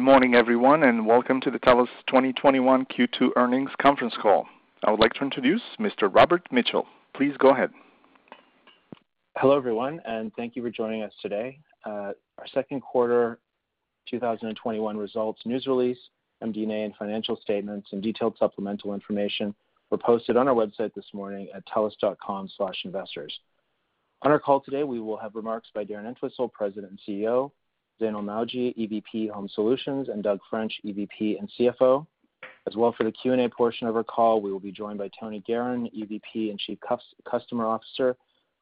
Good morning, everyone, and welcome to the TELUS 2021 Q2 earnings conference call. I would like to introduce Mr. Robert Mitchell. Please go ahead. Hello, everyone, and thank you for joining us today. Uh, our second quarter 2021 results news release, MD&A, and financial statements and detailed supplemental information were posted on our website this morning at telus.com/investors. On our call today, we will have remarks by Darren Entwistle, President and CEO, Zainul Mawji, EVP, Home Solutions, and Doug French, EVP and CFO. As well for the Q&A portion of our call, we will be joined by Tony Geheran, EVP and Chief Customer Officer,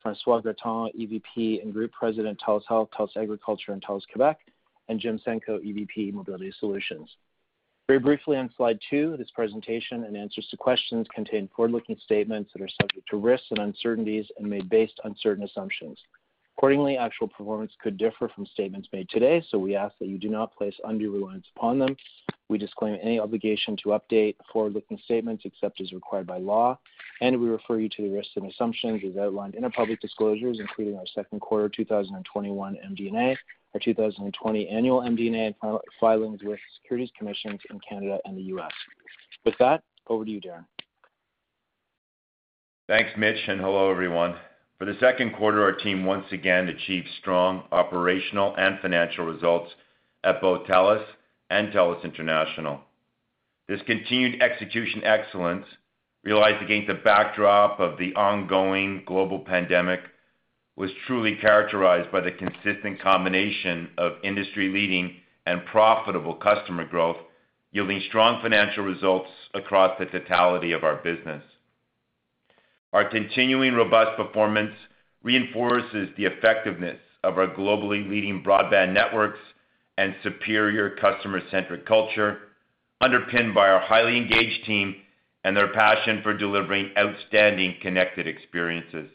François Gratton, EVP and Group President, TELUS Health, TELUS Agriculture, and TELUS Quebec, and Jim Senko, EVP, Mobility Solutions. Very briefly on slide two, this presentation and answers to questions contain forward-looking statements that are subject to risks and uncertainties and made based on certain assumptions. Accordingly, actual performance could differ from statements made today, so we ask that you do not place undue reliance upon them. We disclaim any obligation to update forward-looking statements except as required by law, and we refer you to the risks and assumptions as outlined in our public disclosures, including our second quarter 2021 MD&A, our 2020 annual MD&A, and filings with securities commissions in Canada and the U.S. With that, over to you, Darren. Thanks, Mitch, and hello, everyone. For the second quarter, our team once again achieved strong operational and financial results at both TELUS and TELUS International. This continued execution excellence, realized against the backdrop of the ongoing global pandemic, was truly characterized by the consistent combination of industry-leading and profitable customer growth, yielding strong financial results across the totality of our business. Our continuing robust performance reinforces the effectiveness of our globally leading broadband networks and superior customer-centric culture, underpinned by our highly engaged team and their passion for delivering outstanding connected experiences.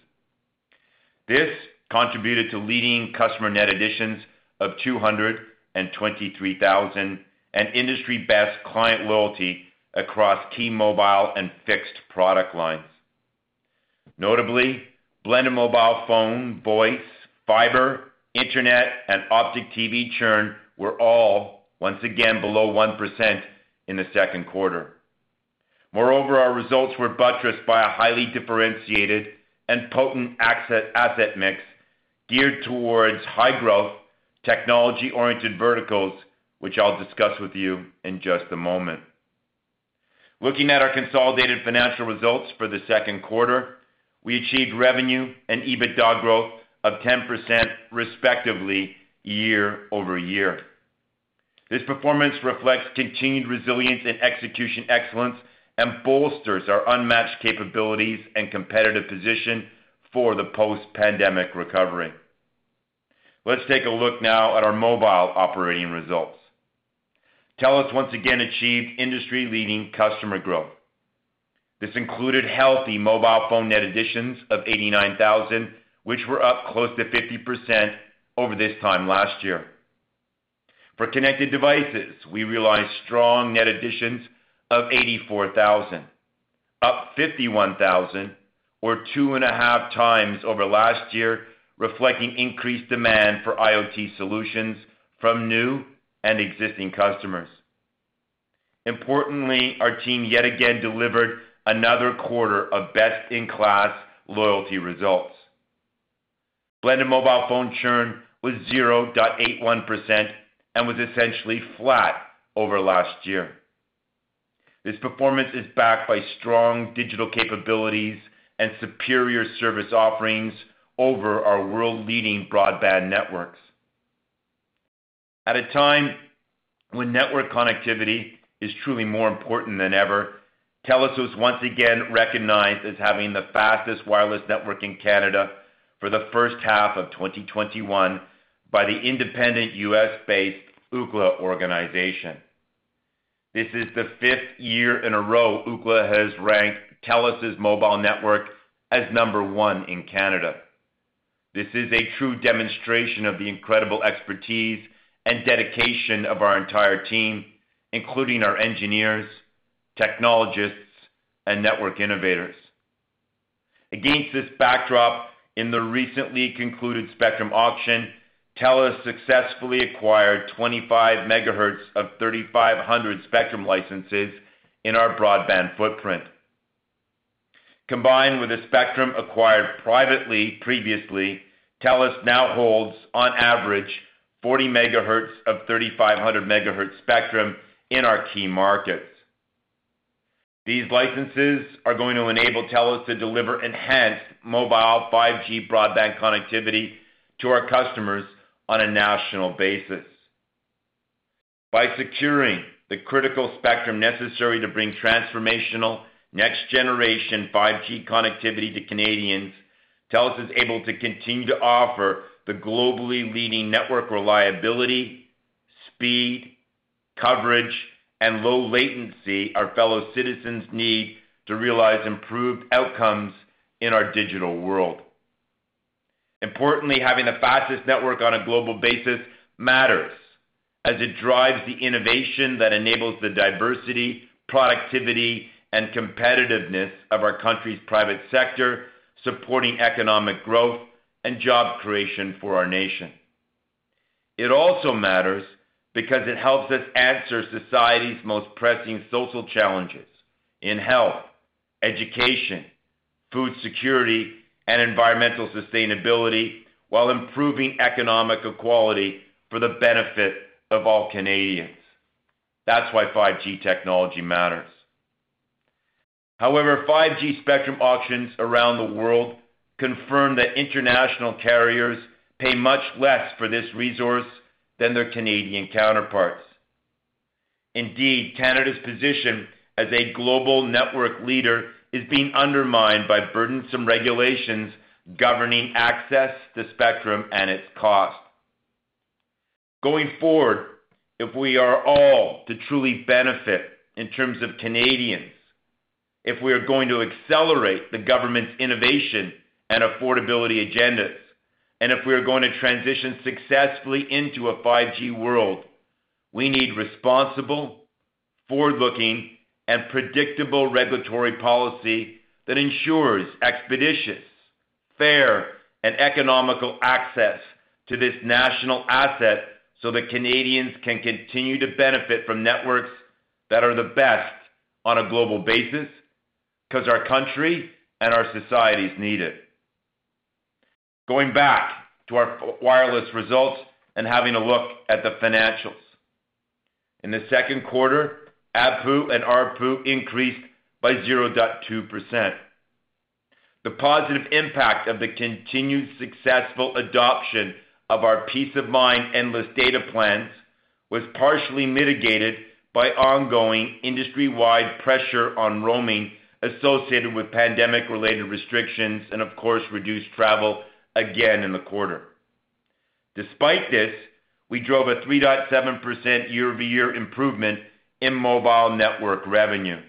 This contributed to leading customer net additions of 223,000 and industry-best client loyalty across key mobile and fixed product lines. Notably, blended mobile phone, voice, fiber, internet, and Optik TV churn were all once again below 1% in the second quarter. Moreover, our results were buttressed by a highly differentiated and potent asset mix geared towards high-growth, technology-oriented verticals, which I'll discuss with you in just a moment. Looking at our consolidated financial results for the second quarter, we achieved revenue and EBITDA growth of 10% respectively year-over-year. This performance reflects continued resilience and execution excellence and bolsters our unmatched capabilities and competitive position for the post-pandemic recovery. Let's take a look now at our mobile operating results. TELUS once again achieved industry-leading customer growth. This included healthy mobile phone net additions of 89,000, which were up close to 50% over this time last year. For connected devices, we realized strong net additions of 84,000, up 51,000 or 2.5x over last year, reflecting increased demand for IoT solutions from new and existing customers. Importantly, our team yet again delivered another quarter of best-in-class loyalty results. Blended mobile phone churn was 0.81% and was essentially flat over last year. This performance is backed by strong digital capabilities and superior service offerings over our world-leading broadband networks. At a time when network connectivity is truly more important than ever, TELUS was once again recognized as having the fastest wireless network in Canada for the first half of 2021 by the independent U.S.-based Ookla organization. This is the fifth year in a row Ookla has ranked TELUS's mobile network as number one in Canada. This is a true demonstration of the incredible expertise and dedication of our entire team, including our engineers, technologists, and network innovators. Against this backdrop, in the recently concluded spectrum auction, TELUS successfully acquired 25 MHz of 3,500 spectrum licenses in our broadband footprint. Combined with the spectrum acquired privately previously, TELUS now holds, on average, 40 MHz of 3,500 MHz spectrum in our key markets. These licenses are going to enable TELUS to deliver enhanced mobile 5G broadband connectivity to our customers on a national basis. By securing the critical spectrum necessary to bring transformational next-generation 5G connectivity to Canadians, TELUS is able to continue to offer the globally leading network reliability, speed, coverage, and low latency our fellow citizens need to realize improved outcomes in our digital world. Importantly, having the fastest network on a global basis matters as it drives the innovation that enables the diversity, productivity, and competitiveness of our country's private sector, supporting economic growth and job creation for our nation. It also matters because it helps us answer society's most pressing social challenges in health, education, food security, and environmental sustainability, while improving economic equality for the benefit of all Canadians. That's why 5G technology matters. However, 5G spectrum auctions around the world confirm that international carriers pay much less for this resource than their Canadian counterparts. Indeed, Canada's position as a global network leader is being undermined by burdensome regulations governing access to spectrum and its cost. Going forward, if we are all to truly benefit in terms of Canadians, if we are going to accelerate the government's innovation and affordability agendas, and if we are going to transition successfully into a 5G world, we need responsible, forward-looking, and predictable regulatory policy that ensures expeditious, fair, and economical access to this national asset so that Canadians can continue to benefit from networks that are the best on a global basis, because our country and our societies need it. Going back to our wireless results and having a look at the financials. In the second quarter, ABPU and ARPU increased by 0.2%. The positive impact of the continued successful adoption of our Peace of Mind endless data plans was partially mitigated by ongoing industry-wide pressure on roaming associated with pandemic-related restrictions and, of course, reduced travel again in the quarter. Despite this, we drove a 3.7% year-over-year improvement in mobile network revenue.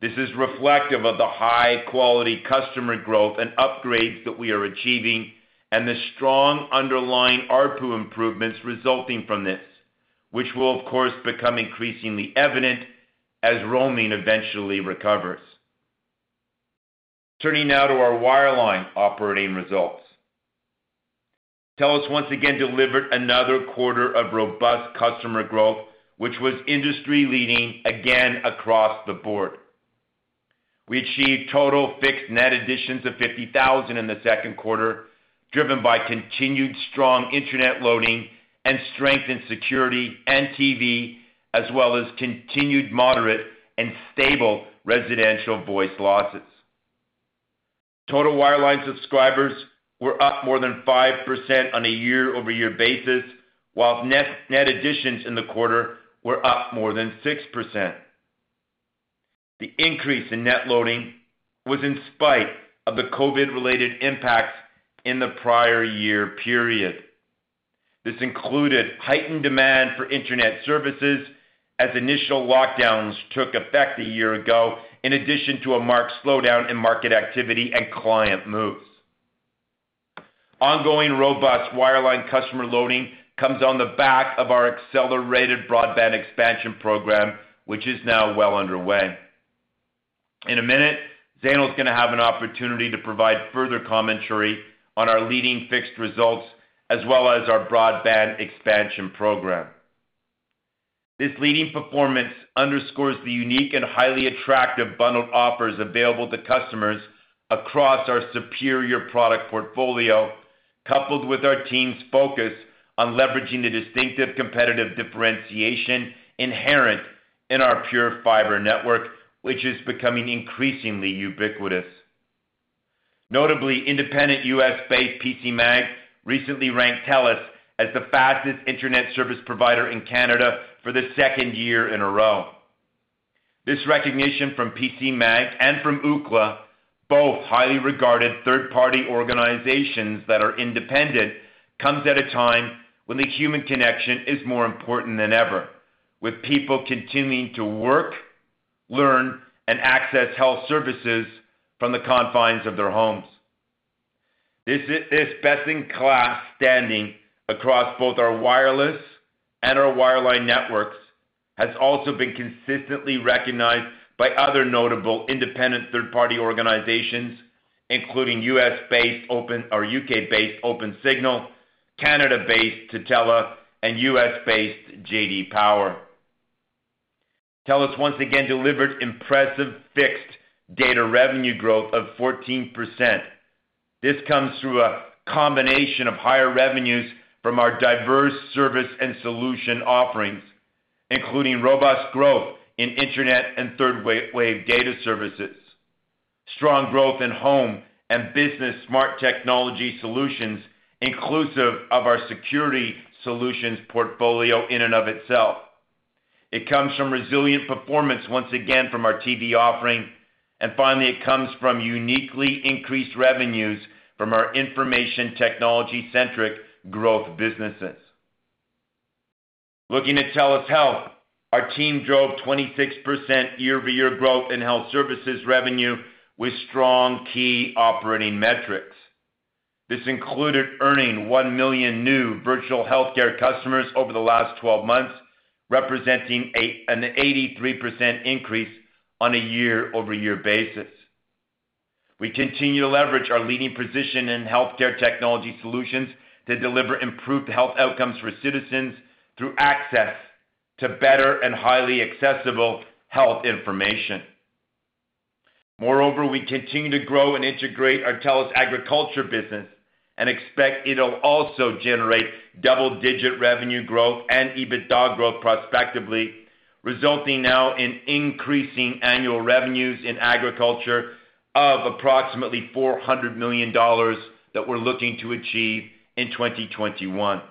This is reflective of the high-quality customer growth and upgrades that we are achieving and the strong underlying ARPU improvements resulting from this, which will, of course, become increasingly evident as roaming eventually recovers. Turning now to our wireline operating results. TELUS once again delivered another quarter of robust customer growth, which was industry-leading again across the board. We achieved total fixed net additions of 50,000 in the second quarter, driven by continued strong internet loading and strength in security and TV, as well as continued moderate and stable residential voice losses. Total wireline subscribers were up more than 5% on a year-over-year basis, while net additions in the quarter were up more than 6%. The increase in net loading was in spite of the COVID-related impacts in the prior year period. This included heightened demand for internet services as initial lockdowns took effect a year ago, in addition to a marked slowdown in market activity and client moves. Ongoing robust wireline customer loading comes on the back of our accelerated broadband expansion program, which is now well underway. In a minute, Zainul's gonna have an opportunity to provide further commentary on our leading fixed results as well as our broadband expansion program. This leading performance underscores the unique and highly attractive bundled offers available to customers across our superior product portfolio, coupled with our team's focus on leveraging the distinctive competitive differentiation inherent in our PureFibre network, which is becoming increasingly ubiquitous. Notably, independent U.S.-based PCMag recently ranked TELUS as the fastest internet service provider in Canada for the second year in a row. This recognition from PCMag and from Ookla, both highly regarded third-party organizations that are independent, comes at a time when the human connection is more important than ever, with people continuing to work, learn, and access health services from the confines of their homes. This best-in-class standing across both our wireless and our wireline networks has also been consistently recognized by other notable independent third-party organizations, including U.S.-based Open or U.K.-based Opensignal, Canada-based Tutela, and U.S.-based J.D. Power. TELUS once again delivered impressive fixed data revenue growth of 14%. This comes through a combination of higher revenues from our diverse service and solution offerings, including robust growth in internet and third-wave data services, strong growth in home and business smart technology solutions, inclusive of our security solutions portfolio in and of itself. It comes from resilient performance once again from our TV offering. And finally, it comes from uniquely increased revenues from our information technology-centric growth businesses. Looking at TELUS Health, our team drove 26% year-over-year growth in health services revenue with strong key operating metrics. This included earning 1 million new virtual healthcare customers over the last 12 months, representing an 83% increase on a year-over-year basis. We continue to leverage our leading position in healthcare technology solutions to deliver improved health outcomes for citizens through access to better and highly accessible health information. Moreover, we continue to grow and integrate our TELUS Agriculture business and expect it'll also generate double-digit revenue growth and EBITDA growth prospectively, resulting now in increasing annual revenues in agriculture of approximately 400 million dollars that we're looking to achieve in 2021.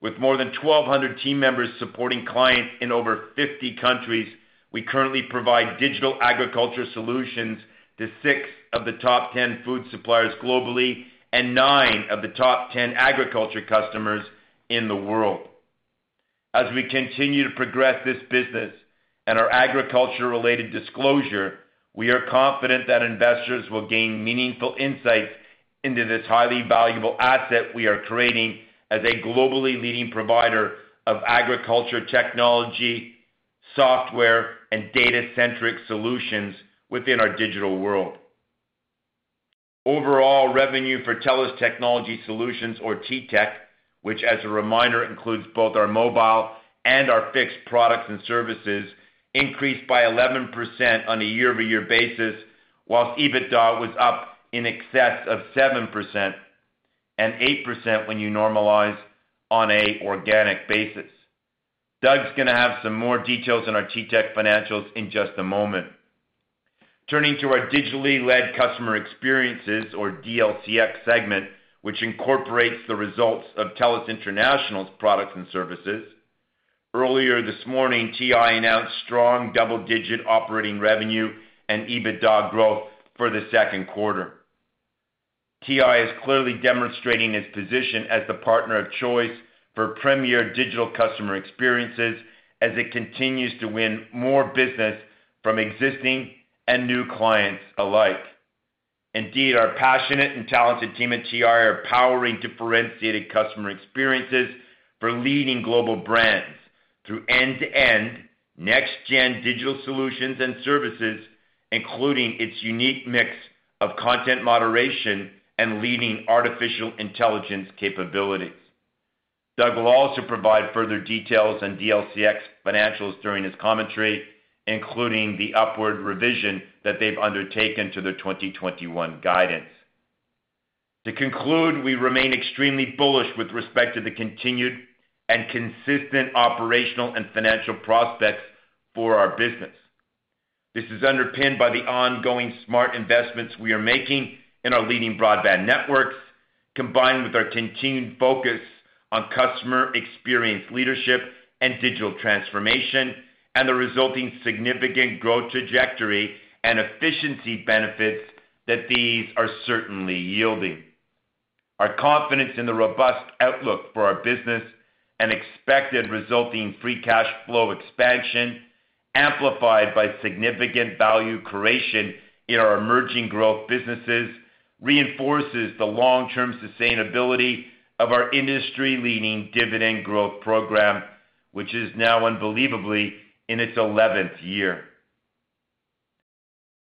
With more than 1,200 team members supporting clients in over 50 countries, we currently provide digital agriculture solutions to six of the top 10 food suppliers globally and nine of the top 10 agriculture customers in the world. As we continue to progress this business and our agriculture-related disclosure, we are confident that investors will gain meaningful insights into this highly valuable asset we are creating as a globally leading provider of agriculture technology, software, and data-centric solutions within our digital world. Overall revenue for TELUS Technology Solutions or TTech, which as a reminder includes both our mobile and our fixed products and services, increased by 11% on a year-over-year basis, while EBITDA was up in excess of 7% and 8% when you normalize on an organic basis. Doug's gonna have some more details on our TTech financials in just a moment. Turning to our digitally led customer experiences or DLCX segment, which incorporates the results of TELUS International's products and services. Earlier this morning, TI announced strong double-digit operating revenue and EBITDA growth for the second quarter. TI is clearly demonstrating its position as the partner of choice for premier digital customer experiences as it continues to win more business from existing and new clients alike. Indeed, our passionate and talented team at TI are powering differentiated customer experiences for leading global brands through end-to-end next-gen digital solutions and services, including its unique mix of content moderation and leading artificial intelligence capabilities. Doug will also provide further details on DLCX financials during his commentary, including the upward revision that they've undertaken to their 2021 guidance. To conclude, we remain extremely bullish with respect to the continued and consistent operational and financial prospects for our business. This is underpinned by the ongoing smart investments we are making in our leading broadband networks, combined with our continued focus on customer experience leadership and digital transformation, and the resulting significant growth trajectory and efficiency benefits that these are certainly yielding. Our confidence in the robust outlook for our business and expected resulting free cash flow expansion, amplified by significant value creation in our emerging growth businesses, reinforces the long-term sustainability of our industry-leading dividend growth program, which is now unbelievably in its 11th year.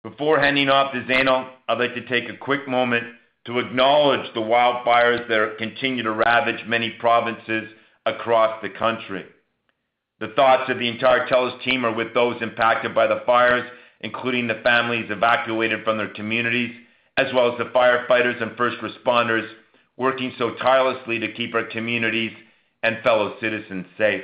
Before handing off to Zainul, I'd like to take a quick moment to acknowledge the wildfires that continue to ravage many provinces across the country. The thoughts of the entire TELUS team are with those impacted by the fires, including the families evacuated from their communities, as well as the firefighters and first responders working so tirelessly to keep our communities and fellow citizens safe.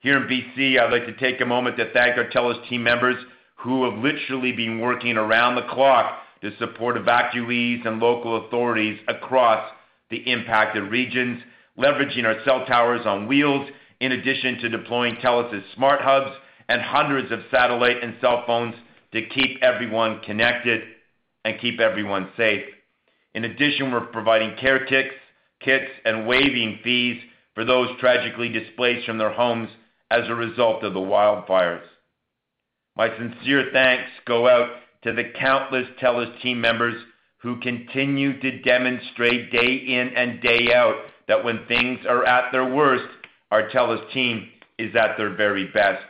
Here in BC, I'd like to take a moment to thank our TELUS team members who have literally been working around the clock to support evacuees and local authorities across the impacted regions, leveraging our cell towers on wheels, in addition to deploying TELUS' smart hubs and hundreds of satellite and cell phones to keep everyone connected and keep everyone safe. In addition, we're providing care kits kits and waiving fees for those tragically displaced from their homes as a result of the wildfires. My sincere thanks go out to the countless TELUS team members who continue to demonstrate day in and day out that when things are at their worst, our TELUS team is at their very best.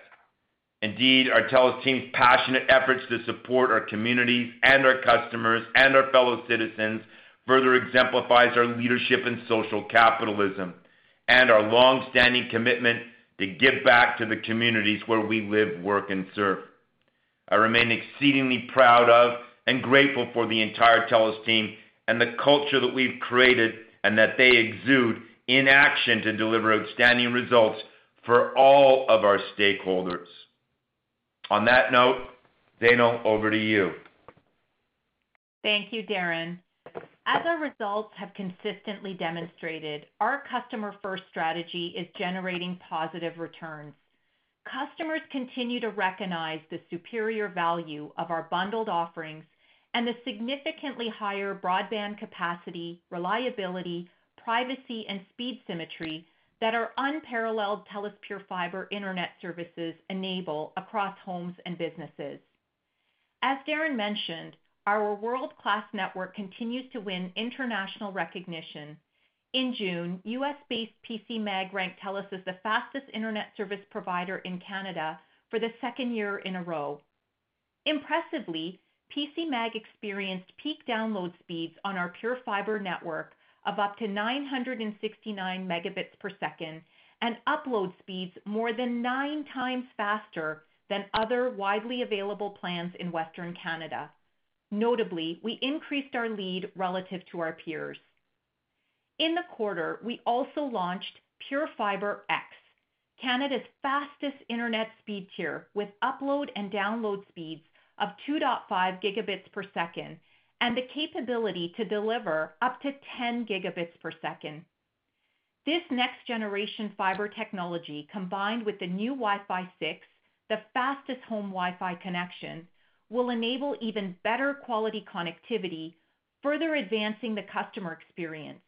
Indeed, our TELUS team's passionate efforts to support our communities and our customers and our fellow citizens further exemplifies our leadership in social capitalism and our long-standing commitment to give back to the communities where we live, work, and serve. I remain exceedingly proud of and grateful for the entire TELUS team and the culture that we've created and that they exude in action to deliver outstanding results for all of our stakeholders. On that note, Zainul, over to you. Thank you, Darren. As our results have consistently demonstrated, our customer-first strategy is generating positive returns. Customers continue to recognize the superior value of our bundled offerings and the significantly higher broadband capacity, reliability, privacy, and speed symmetry that our unparalleled TELUS PureFibre internet services enable across homes and businesses. As Darren mentioned, our world-class network continues to win international recognition. In June, U.S.-based PCMag ranked TELUS as the fastest internet service provider in Canada for the second year in a row. Impressively, PCMag experienced peak download speeds on our PureFibre network of up to 969 megabits per second and upload speeds more than nine times faster than other widely available plans in Western Canada. Notably, we increased our lead relative to our peers. In the quarter, we also launched PureFibre X, Canada's fastest internet speed tier, with upload and download speeds of 2.5 Gbps and the capability to deliver up to 10 gigabits per second. This next-generation fiber technology, combined with the new Wi-Fi 6, the fastest home Wi-Fi connection, will enable even better quality connectivity, further advancing the customer experience.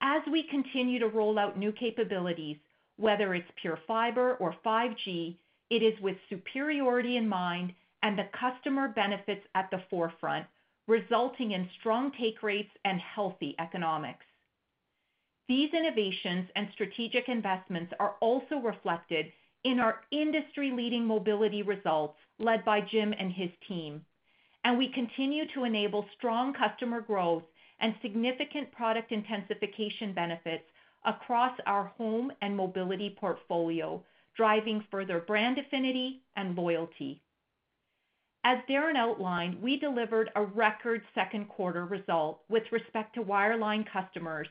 As we continue to roll out new capabilities, whether it's PureFibre or 5G, it is with superiority in mind and the customer benefits at the forefront, resulting in strong take rates and healthy economics. These innovations and strategic investments are also reflected in our industry-leading mobility results led by Jim and his team, and we continue to enable strong customer growth and significant product intensification benefits across our home and mobility portfolio, driving further brand affinity and loyalty. As Darren outlined, we delivered a record second quarter result with respect to wireline customers,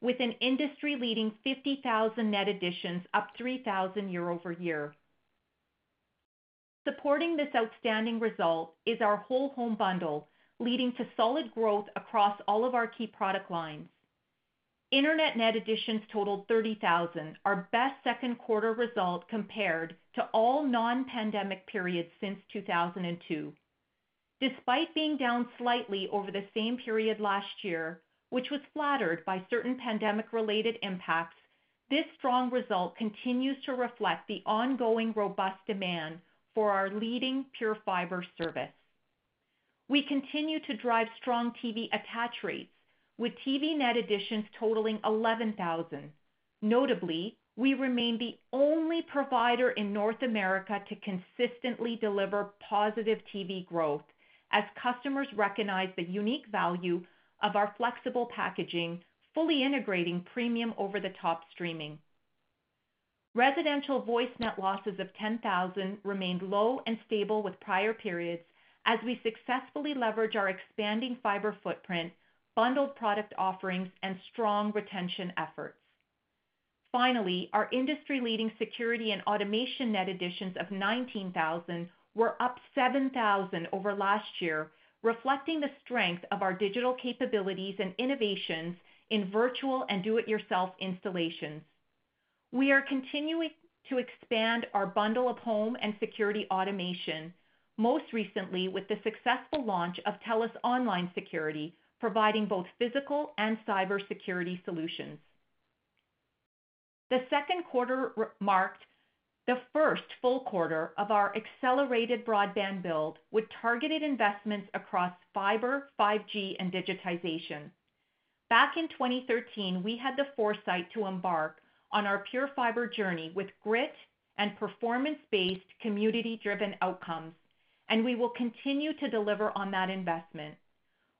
with an industry-leading 50,000 net additions, up 3,000 year-over-year. Supporting this outstanding result is our whole home bundle, leading to solid growth across all of our key product lines. Internet net additions totaled 30,000, our best second quarter result compared to all non-pandemic periods since 2002. Despite being down slightly over the same period last year, which was flattered by certain pandemic-related impacts, this strong result continues to reflect the ongoing robust demand for our leading PureFibre service. We continue to drive strong TV attach rates, with TV net additions totaling 11,000. Notably, we remain the only provider in North America to consistently deliver positive TV growth as customers recognize the unique value of our flexible packaging, fully integrating premium over-the-top streaming. Residential voice net losses of 10,000 remained low and stable with prior periods as we successfully leverage our expanding fiber footprint, bundled product offerings, and strong retention efforts. Finally, our industry-leading security and automation net additions of 19,000 were up 7,000 over last year, reflecting the strength of our digital capabilities and innovations in virtual and do-it-yourself installations. We are continuing to expand our bundle of home and security automation, most recently with the successful launch of TELUS Online Security, providing both physical and cybersecurity solutions. The second quarter marked the first full quarter of our accelerated broadband build with targeted investments across fiber, 5G, and digitization. Back in 2013, we had the foresight to embark on our PureFibre journey with grit and performance-based, community-driven outcomes, and we will continue to deliver on that investment.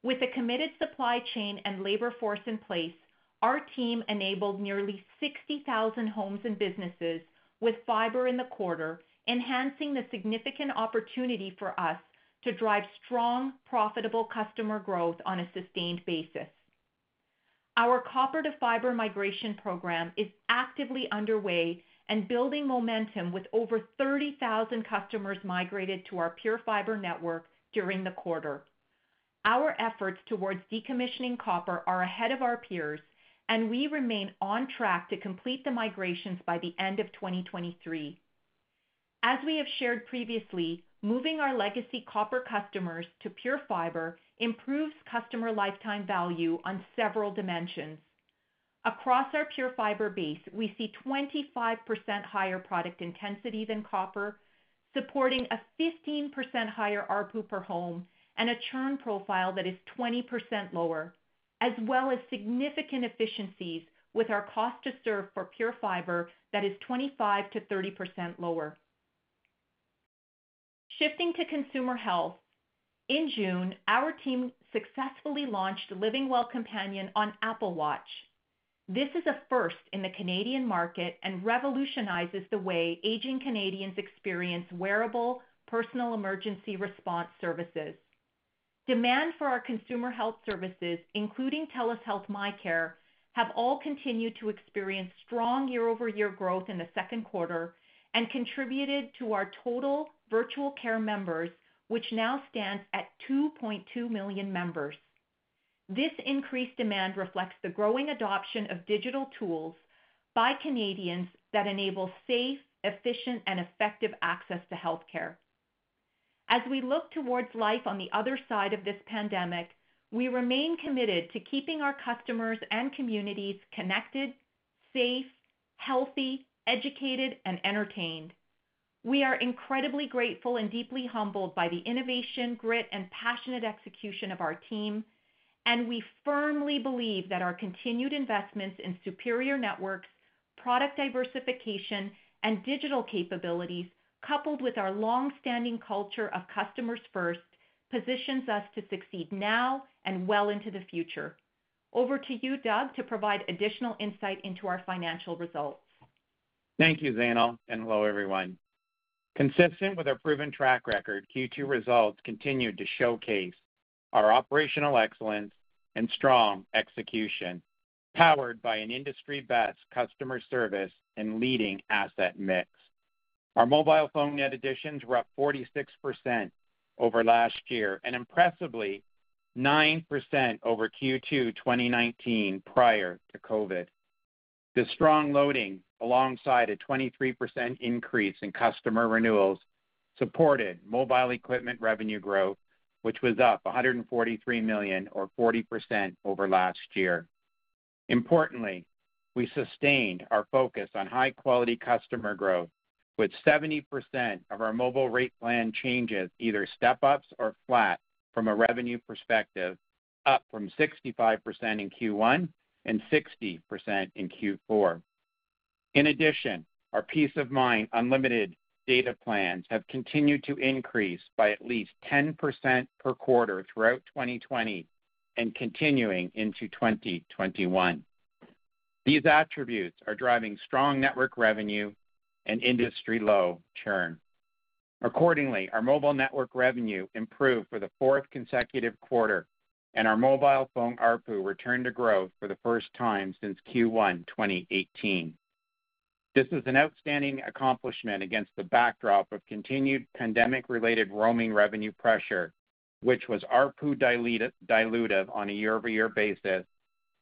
With a committed supply chain and labor force in place, our team enabled nearly 60,000 homes and businesses with fiber in the quarter, enhancing the significant opportunity for us to drive strong, profitable customer growth on a sustained basis. Our copper to fiber migration program is actively underway and building momentum with over 30,000 customers migrated to our PureFibre network during the quarter. Our efforts towards decommissioning copper are ahead of our peers, and we remain on track to complete the migrations by the end of 2023. As we have shared previously, moving our legacy copper customers to PureFibre improves customer lifetime value on several dimensions. Across our PureFibre base, we see 25% higher product intensity than copper, supporting a 15% higher ARPU per home and a churn profile that is 20% lower, as well as significant efficiencies with our cost to serve for PureFibre that is 25%-30% lower. Shifting to consumer health, in June, our team successfully launched Living Well Companion on Apple Watch. This is a first in the Canadian market and revolutionizes the way aging Canadians experience wearable personal emergency response services. Demand for our consumer health services, including TELUS Health MyCare, have all continued to experience strong year-over-year growth in the second quarter and contributed to our total virtual care members, which now stands at 2.2 million members. This increased demand reflects the growing adoption of digital tools by Canadians that enable safe, efficient, and effective access to healthcare. As we look towards life on the other side of this pandemic, we remain committed to keeping our customers and communities connected, safe, healthy, educated, and entertained. We are incredibly grateful and deeply humbled by the innovation, grit, and passionate execution of our team, and we firmly believe that our continued investments in superior networks, product diversification, and digital capabilities, coupled with our long-standing culture of customers first, positions us to succeed now and well into the future. Over to you, Doug, to provide additional insight into our financial results. Thank you, Zainul, and hello, everyone. Consistent with our proven track record, Q2 results continued to showcase our operational excellence and strong execution, powered by an industry-best customer service and leading asset mix. Our mobile phone net additions were up 46% over last year, and impressively, 9% over Q2 2019 prior to COVID. This strong loading, alongside a 23% increase in customer renewals, supported mobile equipment revenue growth, which was up 143 million or 40% over last year. Importantly, we sustained our focus on high-quality customer growth, with 70% of our mobile rate plan changes either step-ups or flat from a revenue perspective, up from 65% in Q1 and 60% in Q4. In addition, our Peace of Mind unlimited data plans have continued to increase by at least 10% per quarter throughout 2020 and continuing into 2021. These attributes are driving strong network revenue and industry-low churn. Accordingly, our mobile network revenue improved for the fourth consecutive quarter, and our mobile phone ARPU returned to growth for the first time since Q1 2018. This is an outstanding accomplishment against the backdrop of continued pandemic-related roaming revenue pressure, which was ARPU dilutive on a year-over-year basis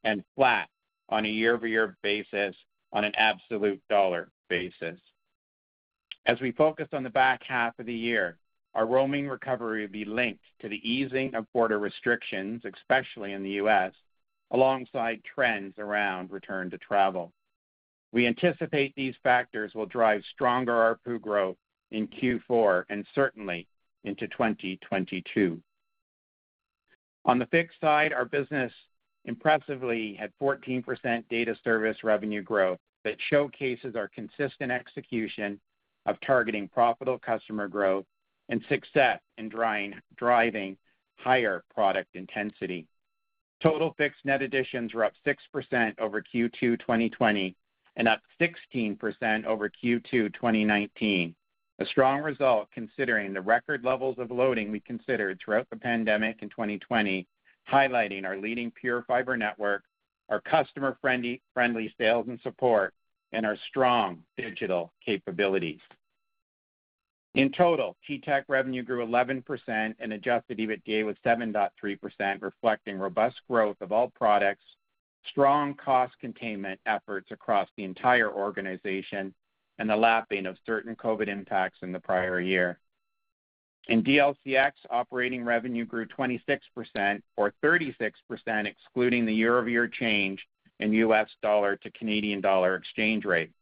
and flat on a year-over-year basis on an absolute dollar basis. As we focus on the back half of the year, our roaming recovery will be linked to the easing of border restrictions, especially in the U.S., alongside trends around return to travel. We anticipate these factors will drive stronger ARPU growth in Q4 and certainly into 2022. On the fixed side, our business impressively had 14% data service revenue growth that showcases our consistent execution of targeting profitable customer growth and success in driving higher product intensity. Total fixed net additions were up 6% over Q2 2020 and up 16% over Q2 2019. A strong result considering the record levels of loading we considered throughout the pandemic in 2020, highlighting our leading PureFibre network, our customer-friendly sales and support, and our strong digital capabilities. In total, TTech revenue grew 11% and adjusted EBITDA was 7.3%, reflecting robust growth of all products, strong cost containment efforts across the entire organization, and the lapping of certain COVID impacts in the prior year. In DLCX, operating revenue grew 26%, or 36% excluding the year-over-year change in US dollar to Canadian dollar exchange rate.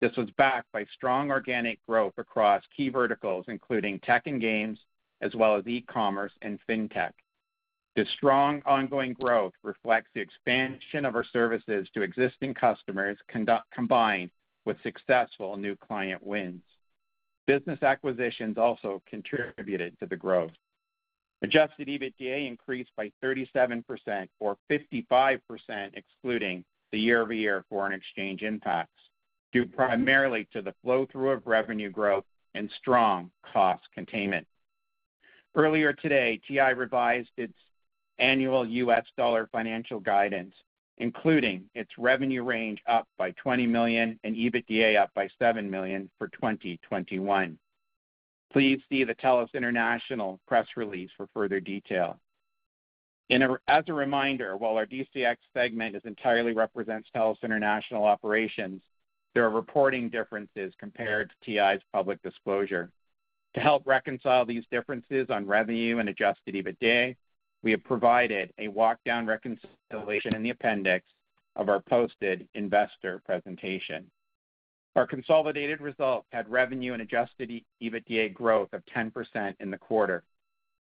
This was backed by strong organic growth across key verticals, including tech and games, as well as e-commerce and fintech. This strong ongoing growth reflects the expansion of our services to existing customers, combined with successful new client wins. Business acquisitions also contributed to the growth. Adjusted EBITDA increased by 37%, or 55% excluding the year-over-year foreign exchange impacts, due primarily to the flow-through of revenue growth and strong cost containment. Earlier today, TI revised its annual US dollar financial guidance, including its revenue range up by $20 million and EBITDA up by $7 million for 2021. Please see the TELUS International press release for further detail. As a reminder, while our DCX segment entirely represents TELUS International operations, there are reporting differences compared to TI's public disclosure. To help reconcile these differences on revenue and adjusted EBITDA, we have provided a walk-down reconciliation in the appendix of our posted investor presentation. Our consolidated results had revenue and adjusted EBITDA growth of 10% in the quarter.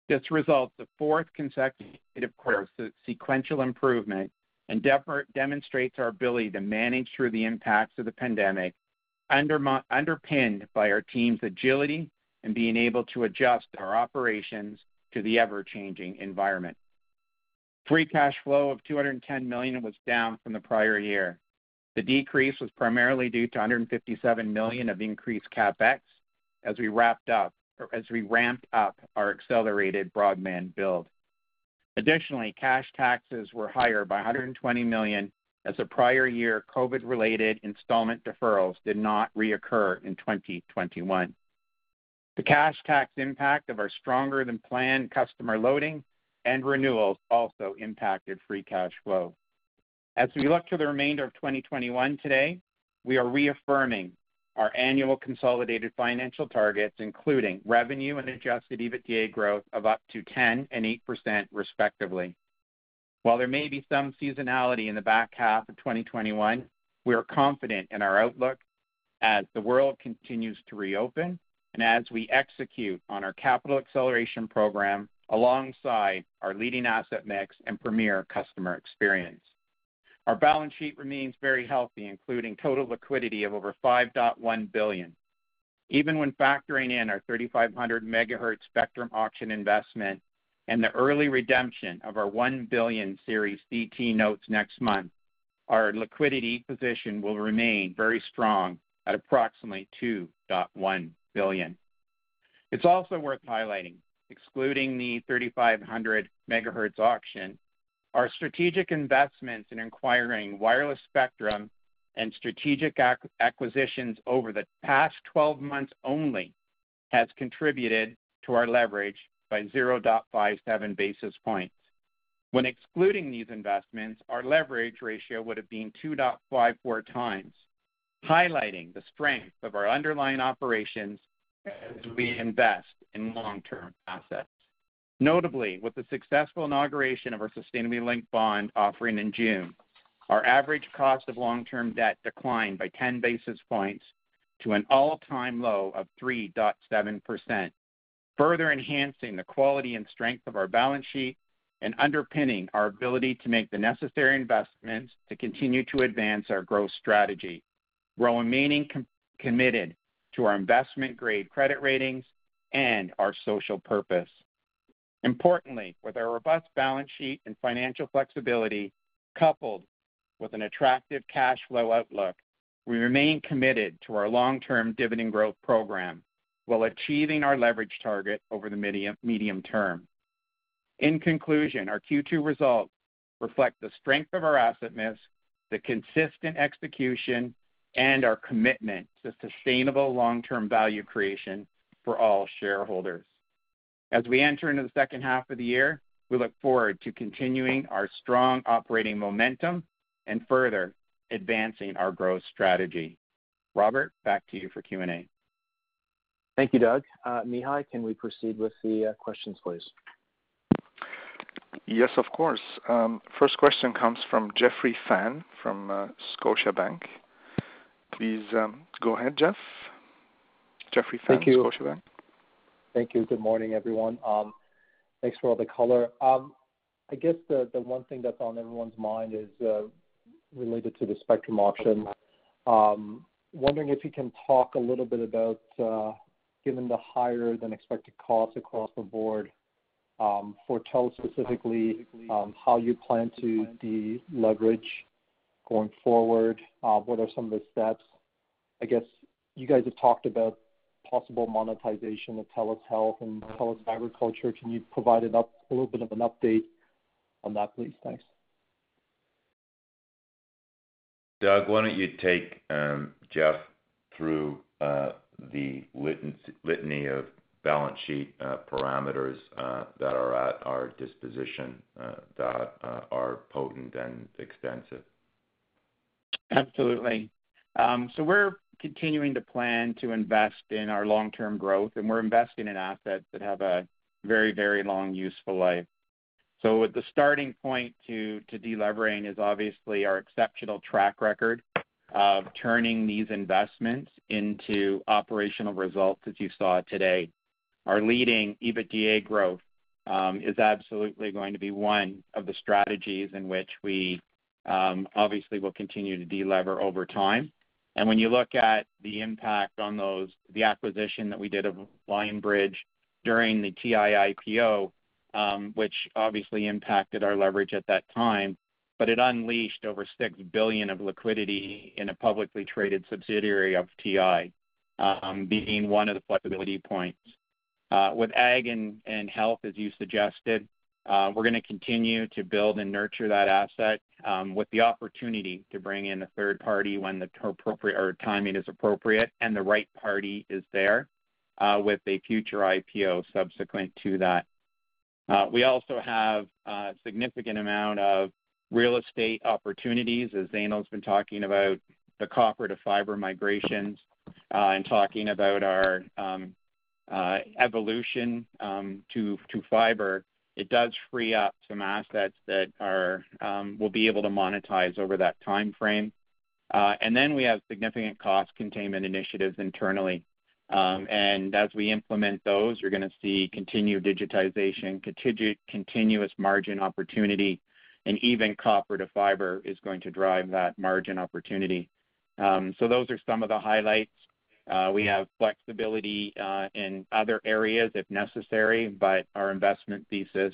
This results the fourth consecutive quarter of sequential improvement and demonstrates our ability to manage through the impacts of the pandemic, underpinned by our team's agility and being able to adjust our operations to the ever-changing environment. Free cash flow of 210 million was down from the prior year. The decrease was primarily due to 157 million of increased CapEx as we ramped up our accelerated broadband build. Additionally, cash taxes were higher by 120 million as the prior year COVID-related installment deferrals did not reoccur in 2021. The cash tax impact of our stronger than planned customer loading and renewals also impacted free cash flow. As we look to the remainder of 2021 today, we are reaffirming our annual consolidated financial targets, including revenue and adjusted EBITDA growth of up to 10 and 8% respectively. While there may be some seasonality in the back half of 2021, we are confident in our outlook as the world continues to reopen and as we execute on our capital acceleration program alongside our leading asset mix and premier customer experience. Our balance sheet remains very healthy, including total liquidity of over 5.1 billion. Even when factoring in our 3,500 MHz spectrum auction investment and the early redemption of our 1 billion Series CT notes next month, our liquidity position will remain very strong at approximately 2.1 billion. It's also worth highlighting, excluding the 3,500 MHz auction, our strategic investments in acquiring wireless spectrum and strategic acquisitions over the past 12 months only has contributed to our leverage by 0.57 basis points. When excluding these investments, our leverage ratio would have been 2.54 times, highlighting the strength of our underlying operations as we invest in long-term assets. Notably, with the successful inauguration of our sustainability-linked bond offering in June, our average cost of long-term debt declined by 10 basis points to an all-time low of 3.7%, further enhancing the quality and strength of our balance sheet and underpinning our ability to make the necessary investments to continue to advance our growth strategy, while remaining committed to our investment-grade credit ratings and our social purpose. Importantly, with our robust balance sheet and financial flexibility, coupled with an attractive cash flow outlook, we remain committed to our long-term dividend growth program while achieving our leverage target over the medium term. In conclusion, our Q2 results reflect the strength of our asset mix, the consistent execution, and our commitment to sustainable long-term value creation for all shareholders. As we enter into the second half of the year, we look forward to continuing our strong operating momentum and further advancing our growth strategy. Robert, back to you for Q&A. Thank you, Doug. Uh, Mihai, can we proceed with the uh, questions, please? Yes, of course. Um, first question comes from Jeffrey Fan from uh, Scotiabank. Please um, go ahead, Jeff. Jeffrey Fan, from Scotiabank. Thank you. Good morning, everyone. Um, thanks for all the color. Um, I guess the one thing that's on everyone's mind is uh, related to the spectrum auction. Um, wondering if you can talk a little bit about, uh, given the higher than expected costs across the board, for TELUS specifically, how you plan to deleverage going forward. Uh, what are some of the steps? I guess you guys have talked about possible monetization of TELUS Health and TELUS Agriculture. Can you provide a little bit of an update on that, please? Thanks. Doug, why don't you take um, Jeff through uh, the litany of balance sheet uh, parameters uh, that are at our disposition that are potent and extensive? Absolutely. Um, so we're continuing to plan to invest in our long-term growth, and we're investing in assets that have a very very long useful life. So the starting point to delevering is obviously our exceptional track record of turning these investments into operational results, as you saw today. Our leading EBITDA growth um, is absolutely going to be one of the strategies in which we um, obviously will continue to delever over time. And when you look at the impact on those, the acquisition that we did of Lionbridge during the TI IPO, um, which obviously impacted our leverage at that time, but it unleashed over 6 billion of liquidity in a publicly traded subsidiary of TI, um, being one of the flexibility points. Uh, with ag and health, as you suggested, Uh, we're gonna continue to build and nurture that asset, um, with the opportunity to bring in a third party when the timing is appropriate and the right party is there, uh, with a future IPO subsequent to that. Uh, we also have a significant amount of real estate opportunities, as Zainul's been talking about the copper to fiber migrations, and talking about our um, evolution um, to fiber. It does free up some assets that are, um, we'll be able to monetize over that time timeframe. Uh, and then we have significant cost containment initiatives internally. Um, and as we implement those, you're gonna see continued digitization, continuous margin opportunity, and even copper to fiber is going to drive that margin opportunity. Um, so those are some of the highlights. Uh, we have flexibility uh, in other areas if necessary, but our investment thesis,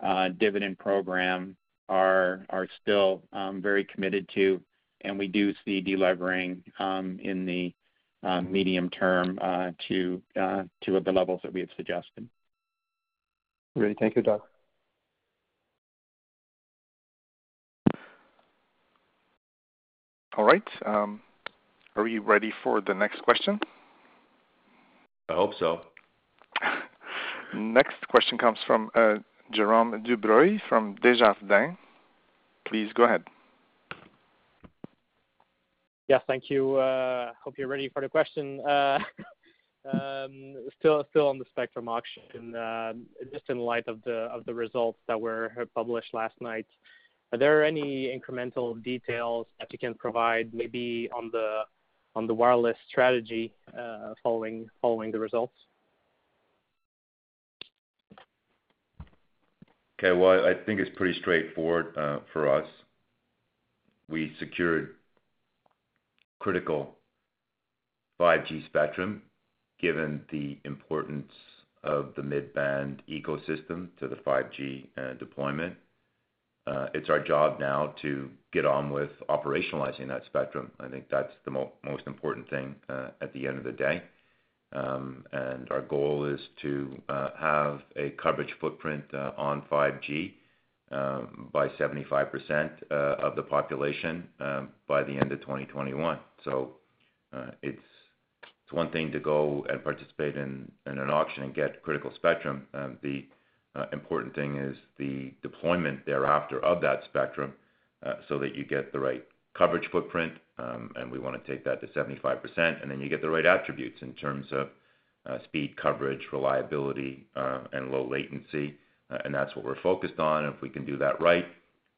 uh, dividend program are still um, very committed to, and we do see delevering um, in the medium term to the levels that we have suggested. Great. Thank you, Doug. All right. Um, Are we ready for the next question? I hope so. Next question comes from uh, Jérome Dubreuil from Desjardins. Please go ahead. Yes, thank you. Uh, hope you're ready for the question. Uh, um, still on the spectrum auction, just in light of the results that were published last night, are there any incremental details that you can provide maybe on the wireless strategy, uh following following the results? Okay. Well, I think it's pretty straightforward for us. We secured critical 5G spectrum, given the importance of the mid-band ecosystem to the 5G deployment. Uh, it's our job now to get on with operationalizing that spectrum. I think that's the most important thing uh, at the end of the day. Um and our goal is to uh, have a coverage footprint on 5G um, by 75% of the population um, by the end of 2021. It's it's one thing to go and participate in an auction and get critical spectrum. Um, the Uh, important thing is the deployment thereafter of that spectrum uh, so that you get the right coverage footprint, um, and we wanna take that to 75%, and then you get the right attributes in terms of uh, speed, coverage, reliability, and low latency. And that's what we're focused on. If we can do that right,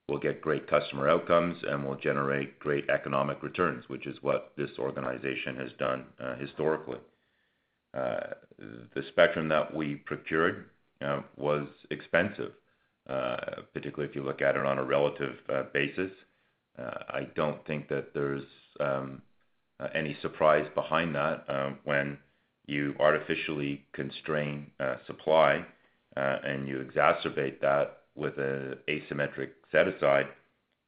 we'll get great customer outcomes, and we'll generate great economic returns, which is what this organization has done historically. The spectrum that we procured Uh, was expensive, uh, particularly if you look at it on a relative uh, basis. I don't think that there's um, any surprise behind that, when you artificially constrain supply, and you exacerbate that with an asymmetric set-aside,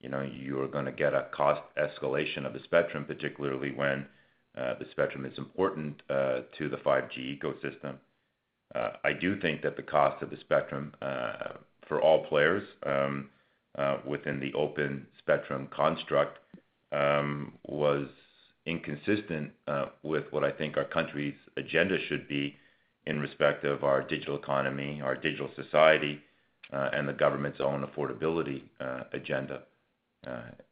you know, you are gonna get a cost escalation of the spectrum, particularly when the spectrum is important to the 5G ecosystem. Uh, I do think that the cost of the spectrum uh, for all players um, uh, within the open spectrum construct um, was inconsistent with what I think our country's agenda should be in respect of our digital economy, our digital society, and the government's own affordability agenda.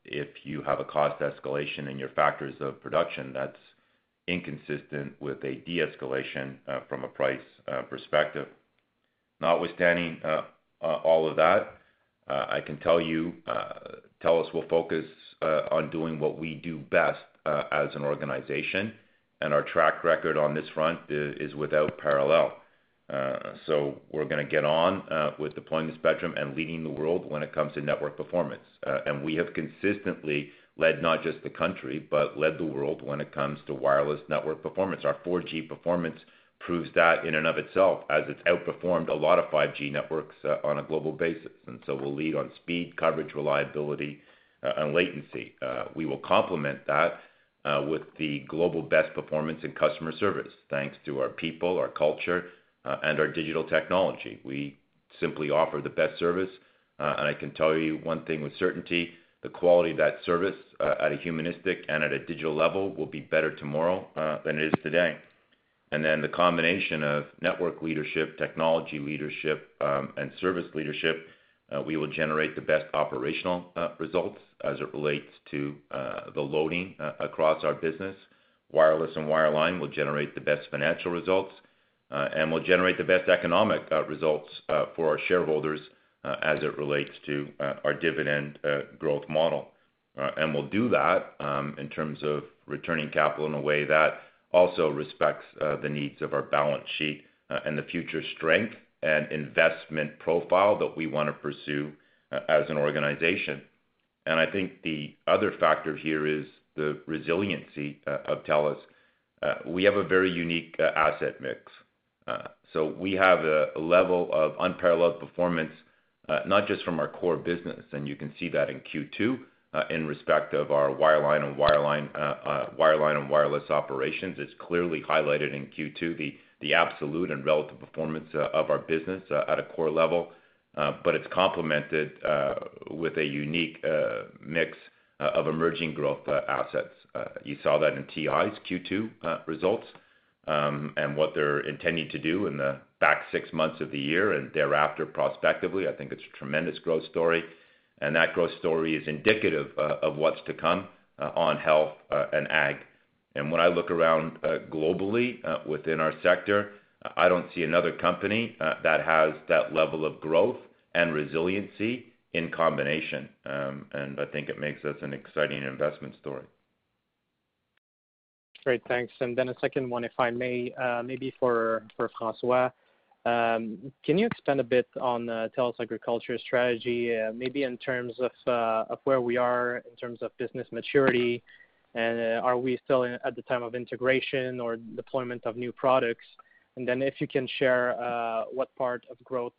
If you have a cost escalation in your factors of production, that's inconsistent with a de-escalation uh, from a price uh, perspective. Notwithstanding uh, all of that, I can tell you, TELUS will focus on doing what we do best, as an organization, and our track record on this front is without parallel. Uh so we're gonna get on with deploying the spectrum and leading the world when it comes to network performance. And we have consistently led not just the country, but led the world when it comes to wireless network performance. Our 4G performance proves that in and of itself as it's outperformed a lot of 5G networks uh, on a global basis. And so we'll lead on speed, coverage, reliability, uh, and latency. Uh, we will complement that with the global best performance in customer service, thanks to our people, our culture, and our digital technology. We simply offer the best service, and I can tell you one thing with certainty, the quality of that service Uh, at a humanistic and at a digital level will be better tomorrow uh, than it is today. And then the combination of network leadership, technology leadership, um, and service leadership, uh, we will generate the best operational results as it relates to the loading across our business. Wireless and wireline will generate the best financial results, and will generate the best economic results for our shareholders as it relates to our dividend growth model. Uh, and we'll do that um, in terms of returning capital in a way that also respects uh, the needs of our balance sheet uh, and the future strength and investment profile that we wanna pursue as an organization. And I think the other factor here is the resiliency of TELUS. We have a very unique asset mix. Uh so we have a level of unparalleled performance, not just from our core business, and you can see that in Q2, Uh, in respect of our wireline and wireline uh, uh wireline and wireless operations. It's clearly highlighted in Q2, the absolute and relative performance uh, of our business at a core level. But it's complemented with a unique mix of emerging growth assets. You saw that in TI's Q2 results, um, and what they're intending to do in the back six months of the year and thereafter prospectively. I think it's a tremendous growth story, and that growth story is indicative uh, of what's to come uh, on health uh, and ag. And when I look around globally within our sector, I don't see another company that has that level of growth and resiliency in combination. Um and I think it makes us an exciting investment story. Great. Thanks. And then a second one, if I may, maybe for François. Um, can you expand a bit on uh, TELUS Agriculture strategy, uh, maybe in terms of uh of where we are in terms of business maturity? And uh, are we still at the time of integration or deployment of new products? And then if you can share what part of growth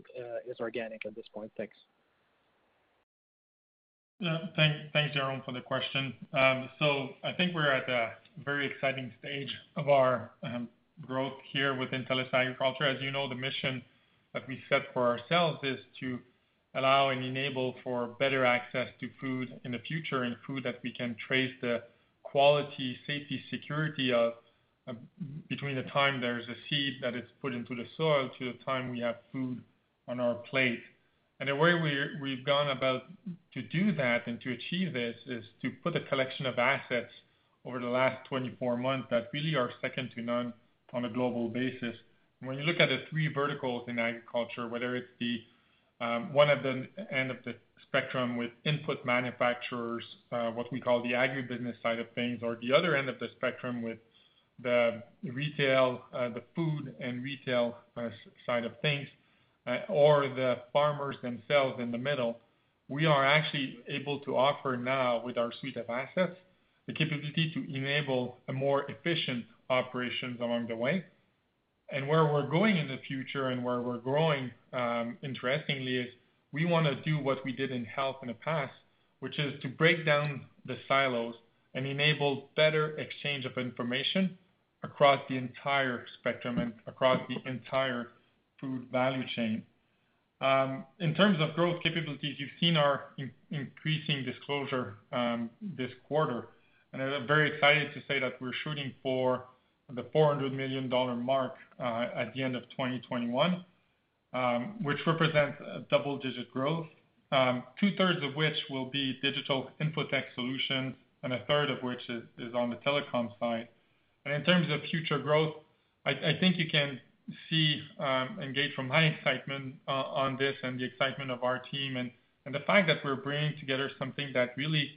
is organic at this point. Thanks. Thanks, Jerome, for the question. Um, so, I think we're at a very exciting stage of our um, growth here within TELUS Agriculture. As you know, the mission that we set for ourselves is to allow and enable for better access to food in the future, and food that we can trace the quality, safety, security of between the time there's a seed that is put into the soil to the time we have food on our plate. And the way we've gone about to do that and to achieve this is to put a collection of assets over the last 24 months that really are second to none on a global basis. When you look at the three verticals in agriculture, whether it's the um, one at the end of the spectrum with input manufacturers, uh, what we call the agribusiness side of things, or the other end of the spectrum with the retail, uh, the food and retail uh, side of things, or the farmers themselves in the middle, we are actually able to offer now with our suite of assets, the capability to enable a more efficient operations along the way. And where we're going in the future and where we're growing, um, interestingly, is we wanna do what we did in health in the past, which is to break down the silos and enable better exchange of information across the entire spectrum and across the entire food value chain. Um, in terms of growth capabilities, you've seen our increasing disclosure um, this quarter. And I'm very excited to say that we're shooting for the 400 million dollar mark uh, at the end of 2021, um, which represents a double-digit growth, um, two-thirds of which will be digital infotech solutions, and a third of which is on the telecom side. And in terms of future growth, I think you can see um, and gauge from my excitement uh, on this and the excitement of our team and the fact that we're bringing together something that really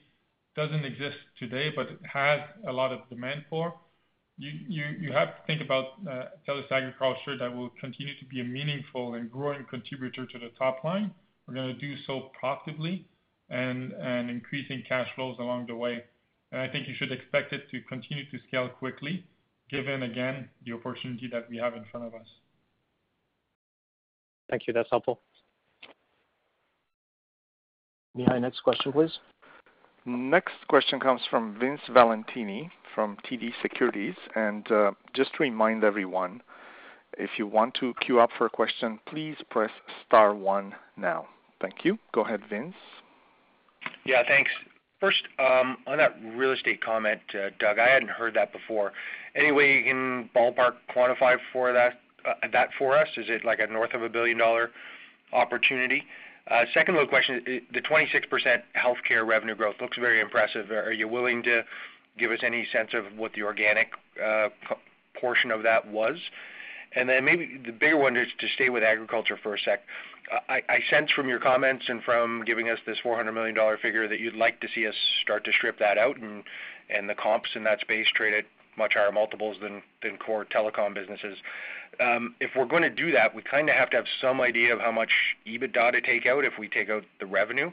doesn't exist today, but has a lot of demand for. You have to think about uh, TELUS Agriculture that will continue to be a meaningful and growing contributor to the top line. We're gonna do so profitably and increasing cash flows along the way. And I think you should expect it to continue to scale quickly, given, again, the opportunity that we have in front of us. Thank you. That's helpful. Mihai, next question, please. Next question comes from Vince Valentini from TD Securities. And uh, just to remind everyone, if you want to queue up for a question, please press star one now. Thank you. Go ahead, Vince. Yeah, thanks. First, um, on that real estate comment, uh, Doug, I hadn't heard that before. Any way you can ballpark quantify for that uh, for us? Is it like a north of a billion-dollar opportunity? Uh, second little question, the 26% healthcare revenue growth looks very impressive. Are you willing to give us any sense of what the organic uh, portion of that was? And then maybe the bigger one is to stay with agriculture for a sec. I sense from your comments and from giving us this 400 million dollar figure that you'd like to see us start to strip that out and the comps in that space trade at much higher multiples than core telecom businesses. Um, if we're gonna do that, we kinda have to have some idea of how much EBITDA to take out if we take out the revenue.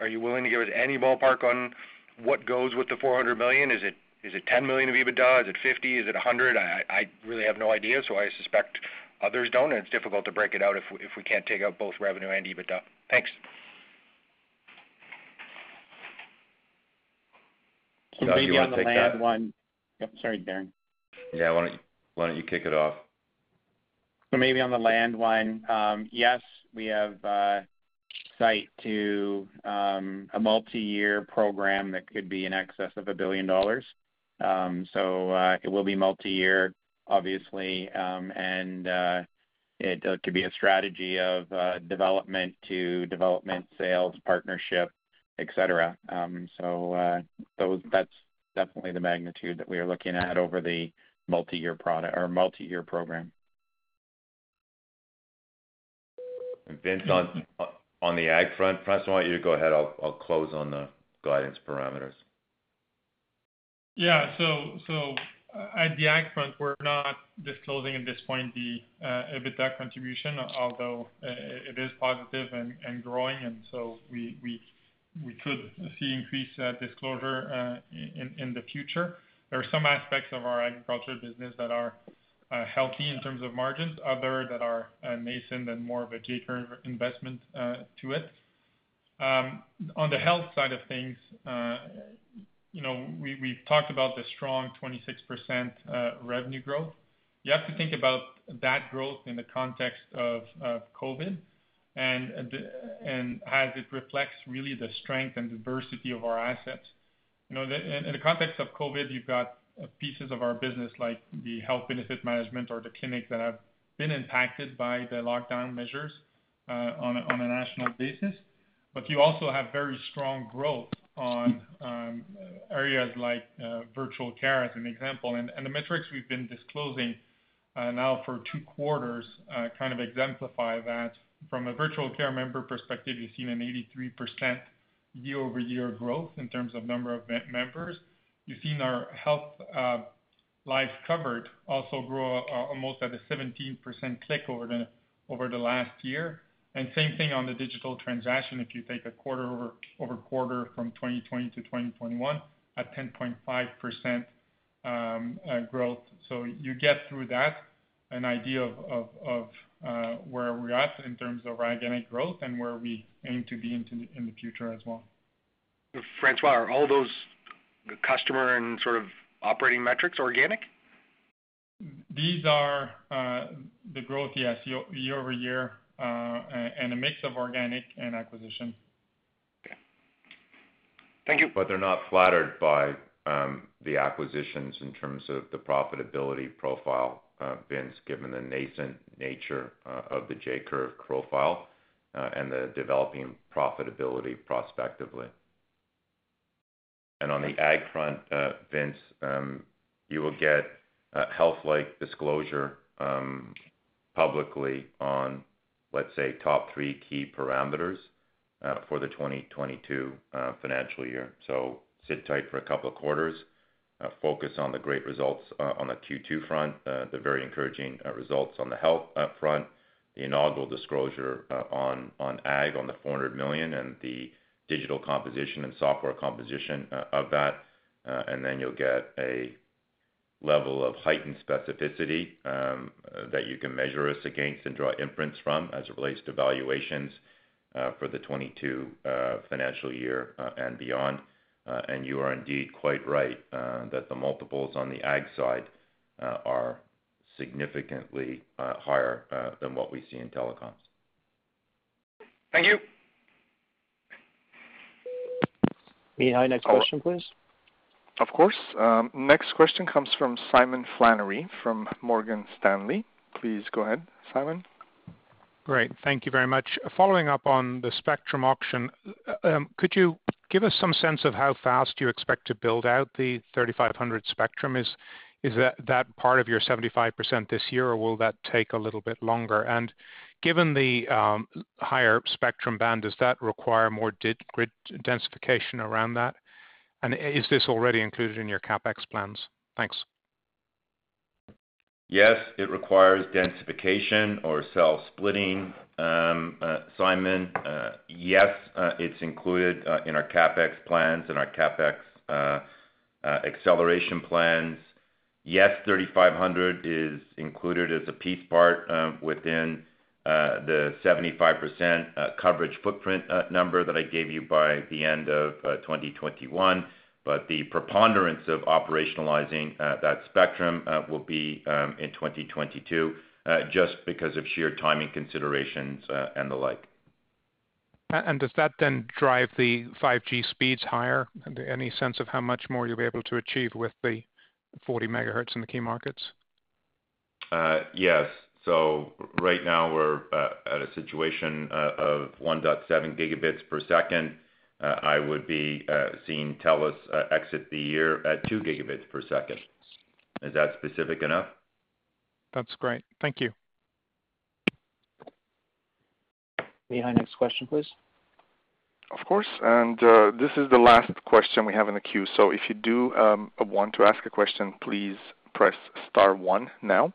Are you willing to give us any ballpark on what goes with the 400 million? Is it 10 million of EBITDA? Is it 50 million? Is it 100 million? I really have no idea, so I suspect others don't, and it's difficult to break it out if we can't take out both revenue and EBITDA. Thanks. Maybe on the land one. Sorry, Darren. Yeah, why don't you kick it off? So maybe on the land one, um, yes, we have uh, sight to um, a multi-year program that could be in excess of a 1 billion dollars. Um, so, uh, it will be multi-year, obviously, and uh, it could be a strategy of development to development sales, partnership, et cetera. So, that's definitely the magnitude that we are looking at over the multi-year product or multi-year program. Vince, on the ag front, François, I don't you to go ahead? I'll close on the guidance parameters. Yeah. So at the ag front, we're not disclosing at this point the uh, EBITDA contribution, although uh, it is positive and growing, and so we could see increased uh, disclosure uh, in the future. There are some aspects of our agriculture business that are uh, healthy in terms of margins, other that are nascent and more of a J-curve investment to it. Um, on the health side of things, you know, we've talked about the strong 26% revenue growth. You have to think about that growth in the context of COVID Uh, and as it reflects really the strength and diversity of our assets. You know, in the context of COVID, you've got uh, pieces of our business like the health benefit management or the clinics that have been impacted by the lockdown measures uh, on a national basis. But you also have very strong growth on um, areas like virtual care, as an example. And the metrics we've been disclosing now for two quarters kind of exemplify that. From a virtual care member perspective, you've seen an 83% year-over-year growth in terms of number of members. You've seen our health uh, lives covered also grow uh, almost at a 17% clip over the over the last year. And same thing on the digital transaction, if you take a quarter-over-quarter from 2020 to 2021 at 10.5% growth. So you get through that an idea of Uh, where we're at in terms of organic growth and where we aim to be in the future as well. François, are all those customer and sort of operating metrics organic? These are uh, the growth, yes, year-over-year, uh, and a mix of organic and acquisition. Okay. Thank you. But they're not flattered by um, the acquisitions in terms of the profitability profile, Uh, Vince, given the nascent nature uh, of the J-curve profile, uh, and the developing profitability prospectively. And on the ag front, Vince, um, you will get health-like disclosure um, publicly on, let's say, top three key parameters for the 2022 financial year. So sit tight for a couple of quarters, Uh, focus on the great results uh, on the Q2 front, uh, the very encouraging results on the health front, the inaugural disclosure on on ag on the 400 million and the digital composition and software composition of that. Uh and then you'll get a level of heightened specificity um, that you can measure us against and draw inference from as it relates to valuations for the 2022 financial year and beyond. Uh, and you are indeed quite right uh, that the multiples on the ag side uh, are significantly higher than what we see in telecoms. Thank you. Mihai, next oh. question, please. Of course. Um, next question comes from Simon Flannery from Morgan Stanley. Please go ahead, Simon. Great. Thank you very much. Following up on the spectrum auction, um, could you give us some sense of how fast you expect to build out the 3500 spectrum? Is is that part of your 75% this year, or will that take a little bit longer? And given the um, higher spectrum band, does that require more grid densification around that? Is this already included in your CapEx plans? Thanks. Yes, it requires densification or cell splitting, um, uh, Simon. Uh, yes, uh, it's included in our CapEx plans and our CapEx acceleration plans. Yes, 3500 is included as a piece part within the 75% coverage footprint number that I gave you by the end of 2021. But the preponderance of operationalizing uh, that spectrum uh, will be um, in 2022 uh, just because of sheer timing considerations and the like. And does that then drive the 5G speeds higher? Any sense of how much more you'll be able to achieve with the 40 MHz in the key markets? Yes. So right now we're at a situation of 1.7 Gbps. Uh, I would be uh, seeing TELUS uh, exit the year at 2 gigabits per second. Is that specific enough? That's great. Thank you. Mihai, next question, please. Of course. And this is the last question we have in the queue. So If you do um, want to ask a question, please press star one now.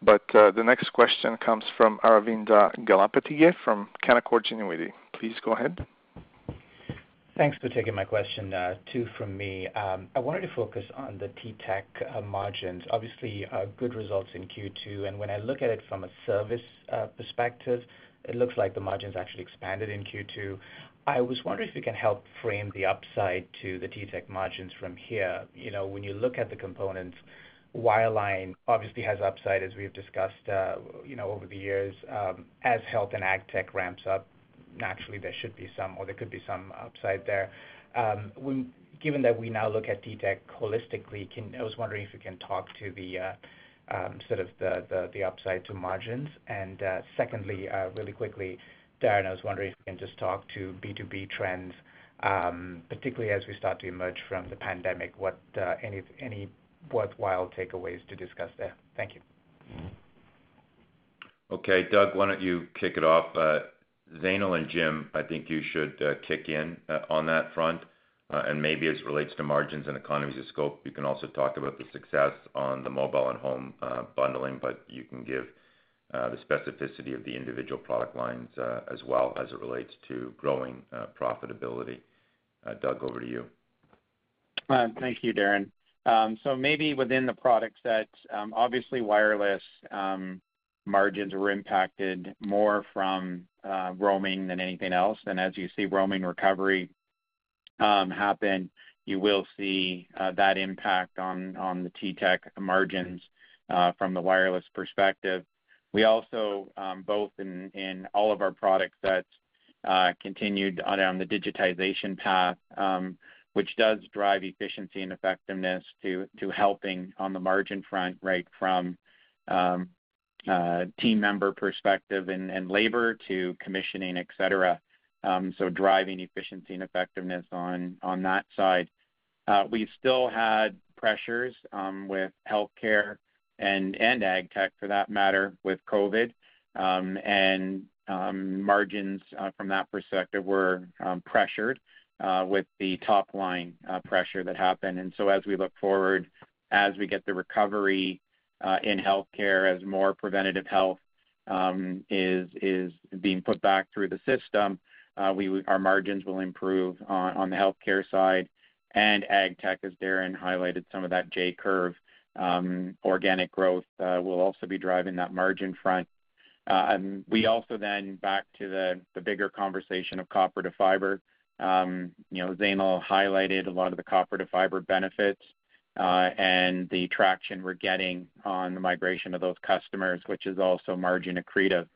But the next question comes from Aravinda Galappatthige from Canaccord Genuity. Please go ahead. Thanks for taking my question. Uh, two from me. Um, I wanted to focus on the TTech uh, margins. Obviously, uh, good results in Q2, and when I look at it from a service perspective, it looks like the margins actually expanded in Q2. I was wondering if you can help frame the upside to the TTech margins from here. You know, when you look at the components, wireline obviously has upside, as we've discussed, you know, over the years. Um, as health and ag tech ramps up, naturally there should be some or there could be some upside there. Um, given that we now look at TTech holistically, I was wondering if you can talk to the uh, um, sort of the upside to margins. And uh, secondly, uh, really quickly, Darren, I was wondering if you can just talk to B2B trends, um, particularly as we start to emerge from the pandemic, what any worthwhile takeaways to discuss there? Thank you. Okay. Doug, why don't you kick it off? Zainul and Jim, I think you should uh, kick in uh, on that front. Uh and maybe as it relates to margins and economies of scope, you can also talk about the success on the mobile and home uh, bundling, but you can give the specificity of the individual product lines as well as it relates to growing profitability. Doug, over to you. Thank you, Darren. Um so maybe within the product set, um, obviously wireless um, margins were impacted more from uh, roaming than anything else. And as you see roaming recovery um, happen, you will see uh, that impact on the TTech margins uh, from the wireless perspective. We also um, both in all of our product sets continued on the digitization path, um, which does drive efficiency and effectiveness to helping on the margin front, right from team member perspective and labor to commissioning, et cetera. Um, so driving efficiency and effectiveness on that side. Uh, we still had pressures um, with healthcare and ag tech for that matter with COVID. Um, and margins uh, from that perspective were pressured. Uh, with the top line pressure that happened. And so as we look forward, as we get the recovery Uh, in healthcare, as more preventative health um is is being put back through the system, Uh we our margins will improve on the healthcare side. And AgTech, as Darren highlighted some of that J-curve um, organic growth, uh, will also be driving that margin front. Um, we also then back to the bigger conversation of copper to fiber. Um, you know, Zainul highlighted a lot of the copper to fiber benefits, Uh, and the traction we're getting on the migration of those customers, which is also margin accretive.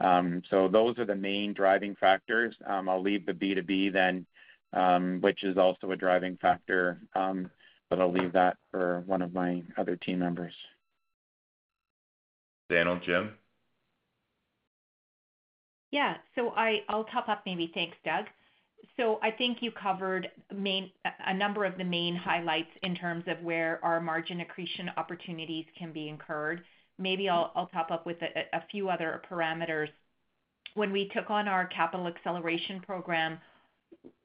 Um, so those are the main driving factors. Um, I'll leave the B2B then, um, which is also a driving factor, but I'll leave that for one of my other team members. Zainul, Jim? Yeah. So I'll top up maybe. Thanks, Doug. I think you covered a number of the main highlights in terms of where our margin accretion opportunities can be incurred. Maybe I'll top up with a few other parameters. When we took on our capital acceleration program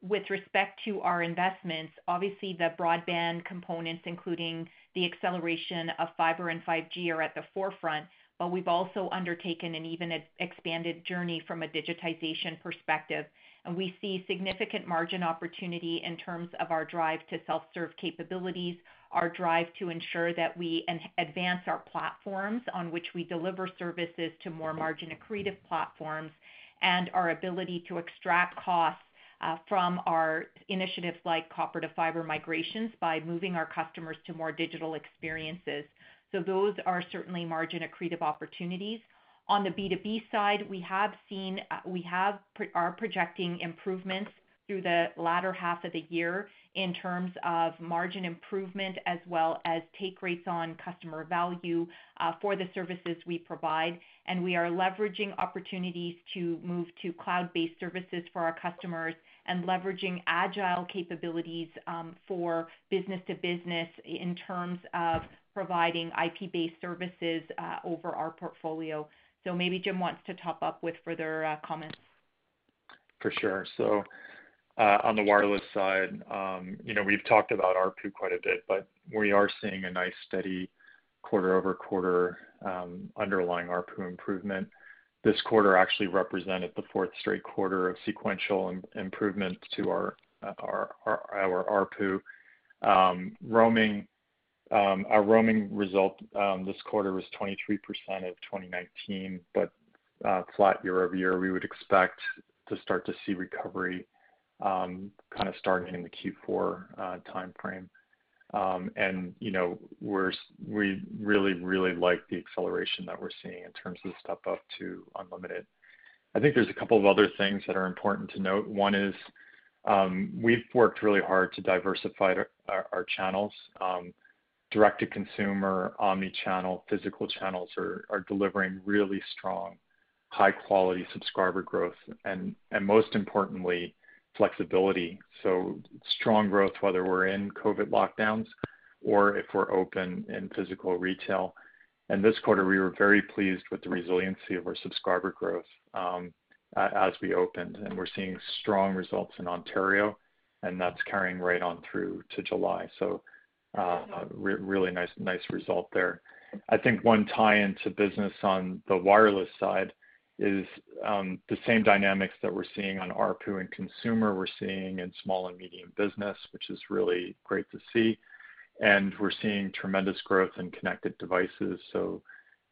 with respect to our investments, obviously the broadband components, including the acceleration of fiber and 5G are at the forefront, but we've also undertaken an even expanded journey from a digitization perspective. And we see significant margin opportunity in terms of our drive to self-serve capabilities, our drive to ensure that we advance our platforms on which we deliver services to more margin accretive platforms, and our ability to extract costs uh, from our initiatives like copper to fiber migrations by moving our customers to more digital experiences. So those are certainly margin accretive opportunities. On the B2B side, we have seen uh, we have are projecting improvements through the latter half of the year in terms of margin improvement as well as take rates on customer value uh, for the services we provide. And we are leveraging opportunities to move to cloud-based services for our customers and leveraging agile capabilities um, for business to business in terms of providing IP-based services uh, over our portfolio. So maybe Jim wants to top up with further uh, comments. For sure. So uh on the wireless side, um, you know, we've talked about ARPU quite a bit, but we are seeing a nice steady quarter-over-quarter um, underlying ARPU improvement. This quarter actually represented the fourth straight quarter of sequential improvement to our uh, ARPU. Um, Um, our roaming result um, this quarter was 23% of 2019, but uh, flat year-over-year. We would expect to start to see recovery um, kind of starting in the Q4 uh, timeframe. Um and you know, we really really like the acceleration that we're seeing in terms of step up to unlimited. I think there's a couple of other things that are important to note. One is, we've worked really hard to diversify our channels. Direct to consumer, omni-channel, physical channels are delivering really strong, high quality subscriber growth and most importantly, flexibility. So strong growth, whether we're in COVID lockdowns or if we're open in physical retail. And this quarter, we were very pleased with the resiliency of our subscriber growth, um, as we opened, and we're seeing strong results in Ontario, and that's carrying right on through to July. Really nice nice result there. I think one tie-in to business on the wireless side is the same dynamics that we're seeing on ARPU and consumer, we're seeing in small and medium business, which is really great to see. And we're seeing tremendous growth in connected devices. So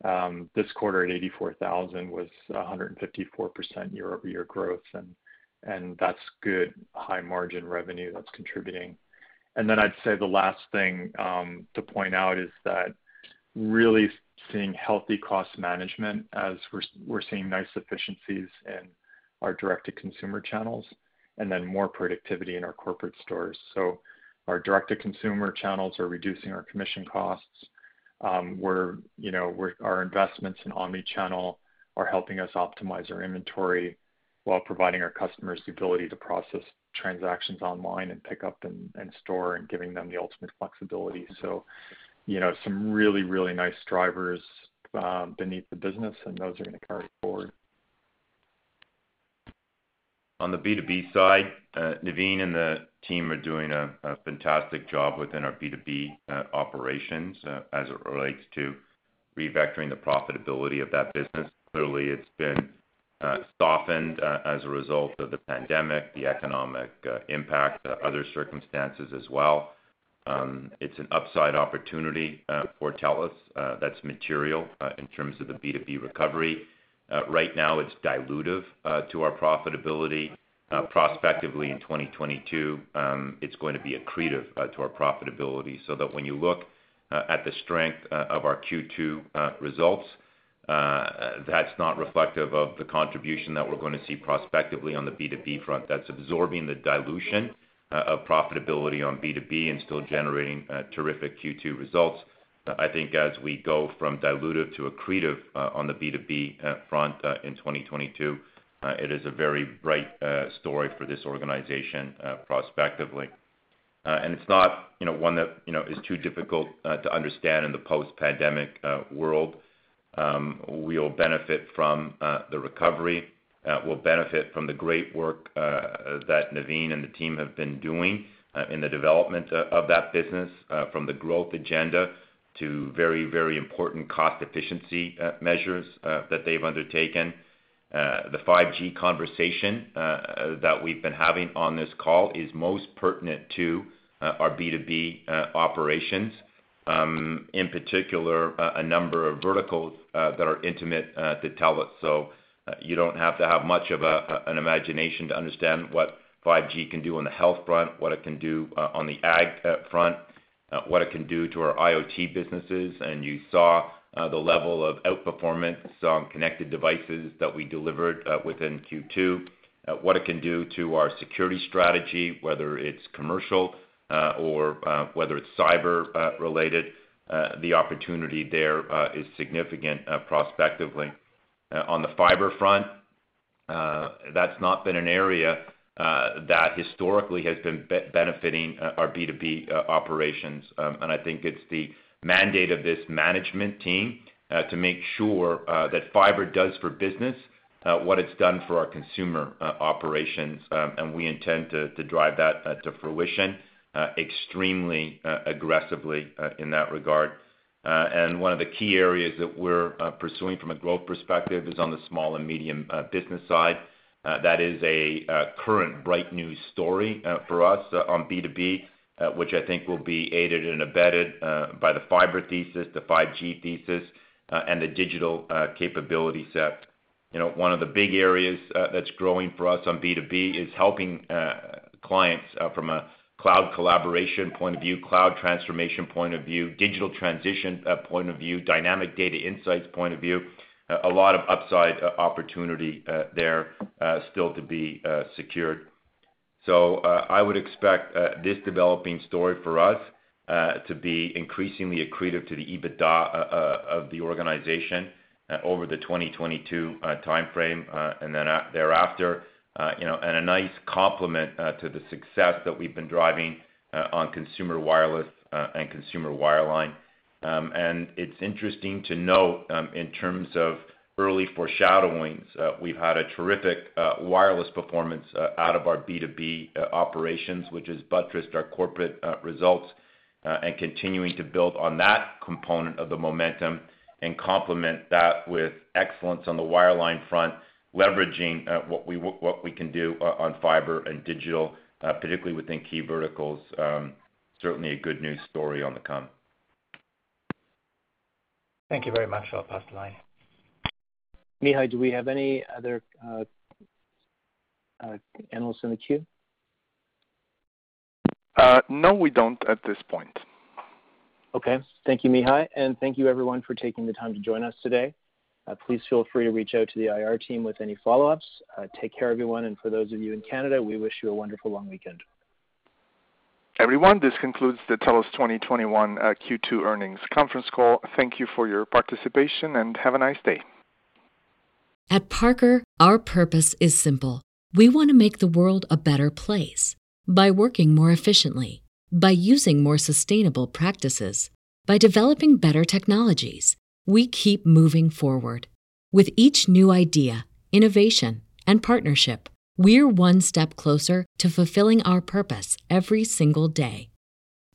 um this quarter at 84,000 was 154% year-over-year growth, and and that's good high margin revenue that's contributing. I'd say the last thing um, to point out is that really seeing healthy cost management as we're seeing nice efficiencies in our direct-to-consumer channels and then more productivity in our corporate stores. So our direct-to-consumer channels are reducing our commission costs. Um, you know, our investments in omni-channel are helping us optimize our inventory while providing our customers the ability to process transactions online and pick up in store and giving them the ultimate flexibility. So, you know, some really, really nice drivers um, beneath the business, and those are gonna carry forward. On the B2B side, uh, Navin and the team are doing a fantastic job within our B2B uh, operations uh, as it relates to revectoring the profitability of that business. Clearly, it's been Uh, softened uh, as a result of the pandemic, the economic uh, impact, other circumstances as well. Um, it's an upside opportunity for TELUS that's material in terms of the B2B recovery. Right now, it's dilutive to our profitability. Prospectively in 2022, um, it's going to be accretive to our profitability, so that when you look at the strength of our Q2 results, that's not reflective of the contribution that we're gonna see prospectively on the B2B front. That's absorbing the dilution uh, of profitability on B2B and still generating uh, terrific Q2 results. Uh, I think as we go from dilutive to accretive on the B2B front in 2022, it is a very bright story for this organization prospectively. Uh and it's not, you know, one that, you know, is too difficult to understand in the post-pandemic world. Um, we'll benefit from uh, the recovery. Uh, we'll benefit from the great work uh, that Navin and the team have been doing in the development of that business from the growth agenda to very, very important cost efficiency measures that they've undertaken. The 5G conversation that we've been having on this call is most pertinent to our B2B operations. Um, in particular, a number of verticals uh, that are intimate uh, to TELUS. So uh, you don't have to have much of an imagination to understand what 5G can do on the health front, what it can do on the ag front, what it can do to our IoT businesses. And you saw the level of outperformance on connected devices that we delivered within Q2. What it can do to our security strategy, whether it's commercial Uh, or uh, whether it's cyber uh, related. The opportunity there is significant prospectively. On the fiber front, that's not been an area that historically has been benefiting our B2B operations. Um, and I think it's the mandate of this management team to make sure that fiber does for business what it's done for our consumer operations. Um, and we intend to drive that to fruition Uh, extremely uh, aggressively uh, in that regard. Uh and one of the key areas that we're pursuing from a growth perspective is on the small and medium business side. That is a current bright news story for us on B2B, which I think will be aided and abetted by the fiber thesis, the 5G thesis, and the digital capability set. You know, one of the big areas that's growing for us on B2B is helping clients from a cloud collaboration point of view, cloud transformation point of view, digital transition uh, point of view, dynamic data insights point of view. Uh, a lot of upside uh, opportunity there still to be secured. So uh I would expect this developing story for us to be increasingly accretive to the EBITDA of the organization over the 2022 timeframe, and then thereafter, Uh, you know, and a nice complement uh, to the success that we've been driving uh, on consumer wireless and consumer wireline. Um and it's interesting to note, um, in terms of early foreshadowings, we've had a terrific wireless performance out of our B2B operations, which has buttressed our corporate results, and continuing to build on that component of the momentum and complement that with excellence on the wireline front, leveraging uh, what we can do uh, on fiber and digital, uh, particularly within key verticals. Um, certainly a good news story on the come. Thank you very much. I'll pass the line. Mihai, do we have any other analysts in the queue? No, we don't at this point. Okay. Thank you, Mihai, and thank you everyone for taking the time to join us today. Uh, please feel free to reach out to the IR team with any follow-ups. Uh, take care, everyone, and for those of you in Canada, we wish you a wonderful long weekend. Everyone, this concludes the TELUS 2021 uh, Q2 earnings conference call. Thank you for your participation, and have a nice day. At Parker, our purpose is simple. We want to make the world a better place by working more efficiently, by using more sustainable practices, by developing better technologies. We keep moving forward. With each new idea, innovation, and partnership, we're one step closer to fulfilling our purpose every single day.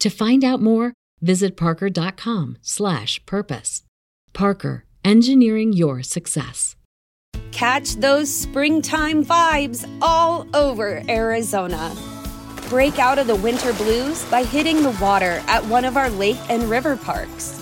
To find out more, visit parker.com/purpose. Parker, engineering your success. Catch those springtime vibes all over Arizona. Break out of the winter blues by hitting the water at one of our lake and river parks.